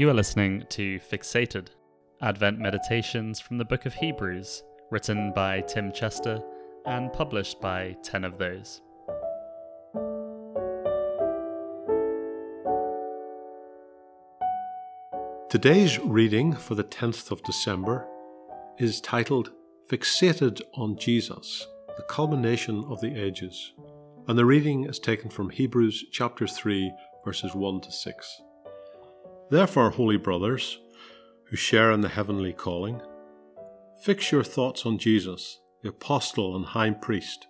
You are listening to Fixated, Advent meditations from the book of Hebrews, written by Tim Chester and published by Ten of Those. Today's reading for the 10th of December is titled Fixated on Jesus, the culmination of the ages. And the reading is taken from Hebrews chapter 3, verses 1 to 6. Therefore, holy brothers, who share in the heavenly calling, fix your thoughts on Jesus, the apostle and high priest,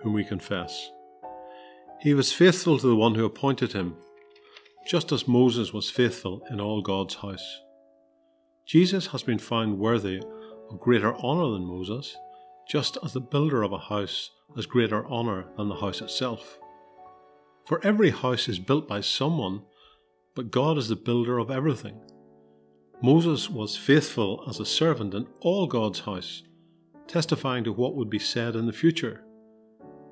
whom we confess. He was faithful to the one who appointed him, just as Moses was faithful in all God's house. Jesus has been found worthy of greater honour than Moses, just as the builder of a house has greater honour than the house itself. For every house is built by someone but God is the builder of everything. Moses was faithful as a servant in all God's house, testifying to what would be said in the future.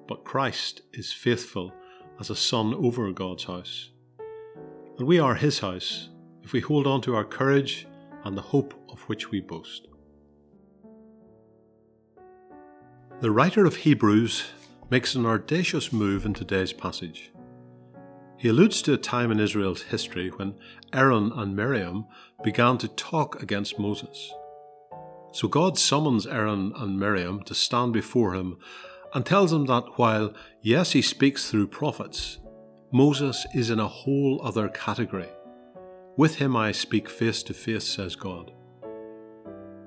But Christ is faithful as a son over God's house. And we are his house if we hold on to our courage and the hope of which we boast. The writer of Hebrews makes an audacious move in today's passage. He alludes to a time in Israel's history when Aaron and Miriam began to talk against Moses. So God summons Aaron and Miriam to stand before him and tells them that while, yes, he speaks through prophets, Moses is in a whole other category. With him I speak face to face, says God.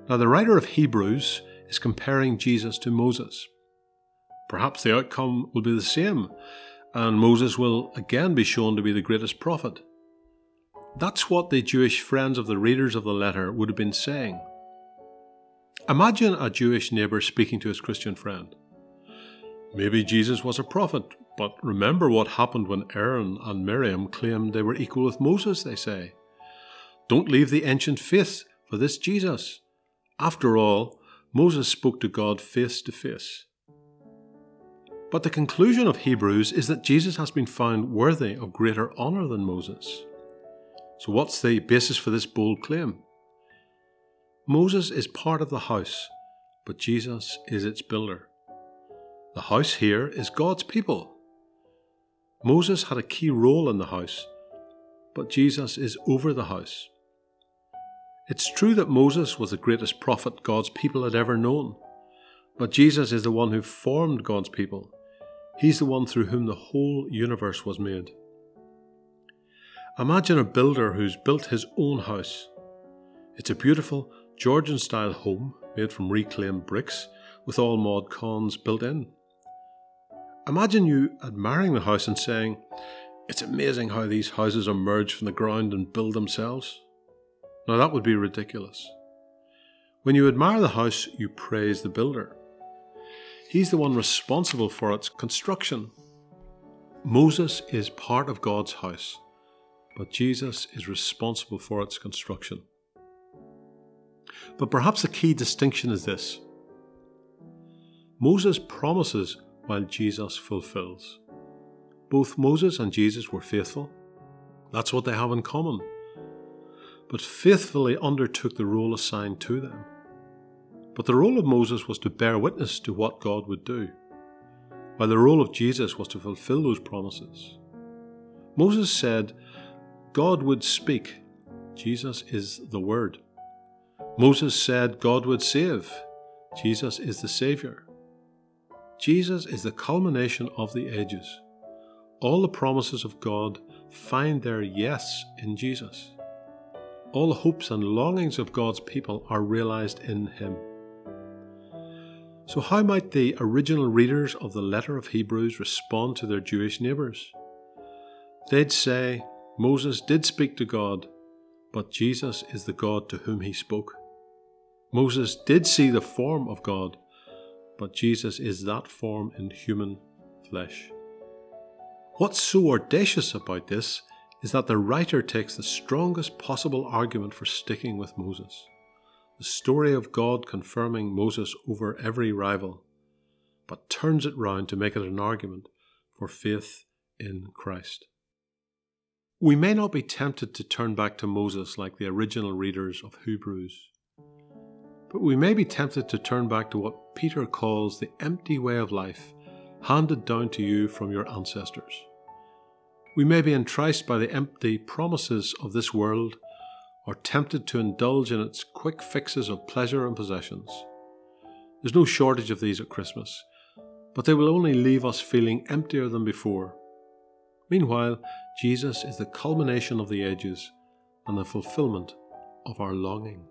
Now, the writer of Hebrews is comparing Jesus to Moses. Perhaps the outcome will be the same and Moses will again be shown to be the greatest prophet. That's what the Jewish friends of the readers of the letter would have been saying. Imagine a Jewish neighbour speaking to his Christian friend. Maybe Jesus was a prophet, but remember what happened when Aaron and Miriam claimed they were equal with Moses, they say. Don't leave the ancient faith for this Jesus. After all, Moses spoke to God face to face. But the conclusion of Hebrews is that Jesus has been found worthy of greater honour than Moses. So, what's the basis for this bold claim? Moses is part of the house, but Jesus is its builder. The house here is God's people. Moses had a key role in the house, but Jesus is over the house. It's true that Moses was the greatest prophet God's people had ever known, but Jesus is the one who formed God's people He's the one through whom the whole universe was made. Imagine a builder who's built his own house. It's a beautiful Georgian style home made from reclaimed bricks with all mod cons built in. Imagine you admiring the house and saying, It's amazing how these houses emerge from the ground and build themselves. Now that would be ridiculous. When you admire the house, you praise the builder. He's the one responsible for its construction. Moses is part of God's house, but Jesus is responsible for its construction. But perhaps the key distinction is this Moses promises while Jesus fulfills. Both Moses and Jesus were faithful. That's what they have in common. But faithfully undertook the role assigned to them. But the role of Moses was to bear witness to what God would do, while the role of Jesus was to fulfill those promises. Moses said, God would speak. Jesus is the Word. Moses said, God would save. Jesus is the Saviour. Jesus is the culmination of the ages. All the promises of God find their yes in Jesus. All the hopes and longings of God's people are realized in Him. So, how might the original readers of the letter of Hebrews respond to their Jewish neighbours? They'd say, Moses did speak to God, but Jesus is the God to whom he spoke. Moses did see the form of God, but Jesus is that form in human flesh. What's so audacious about this is that the writer takes the strongest possible argument for sticking with Moses the story of God confirming Moses over every rival, but turns it round to make it an argument for faith in Christ. We may not be tempted to turn back to Moses like the original readers of Hebrews, but we may be tempted to turn back to what Peter calls the empty way of life handed down to you from your ancestors. We may be enticed by the empty promises of this world or tempted to indulge in its quick fixes of pleasure and possessions. There's no shortage of these at Christmas, but they will only leave us feeling emptier than before Meanwhile, Jesus is the culmination of the ages and the fulfillment of our longing.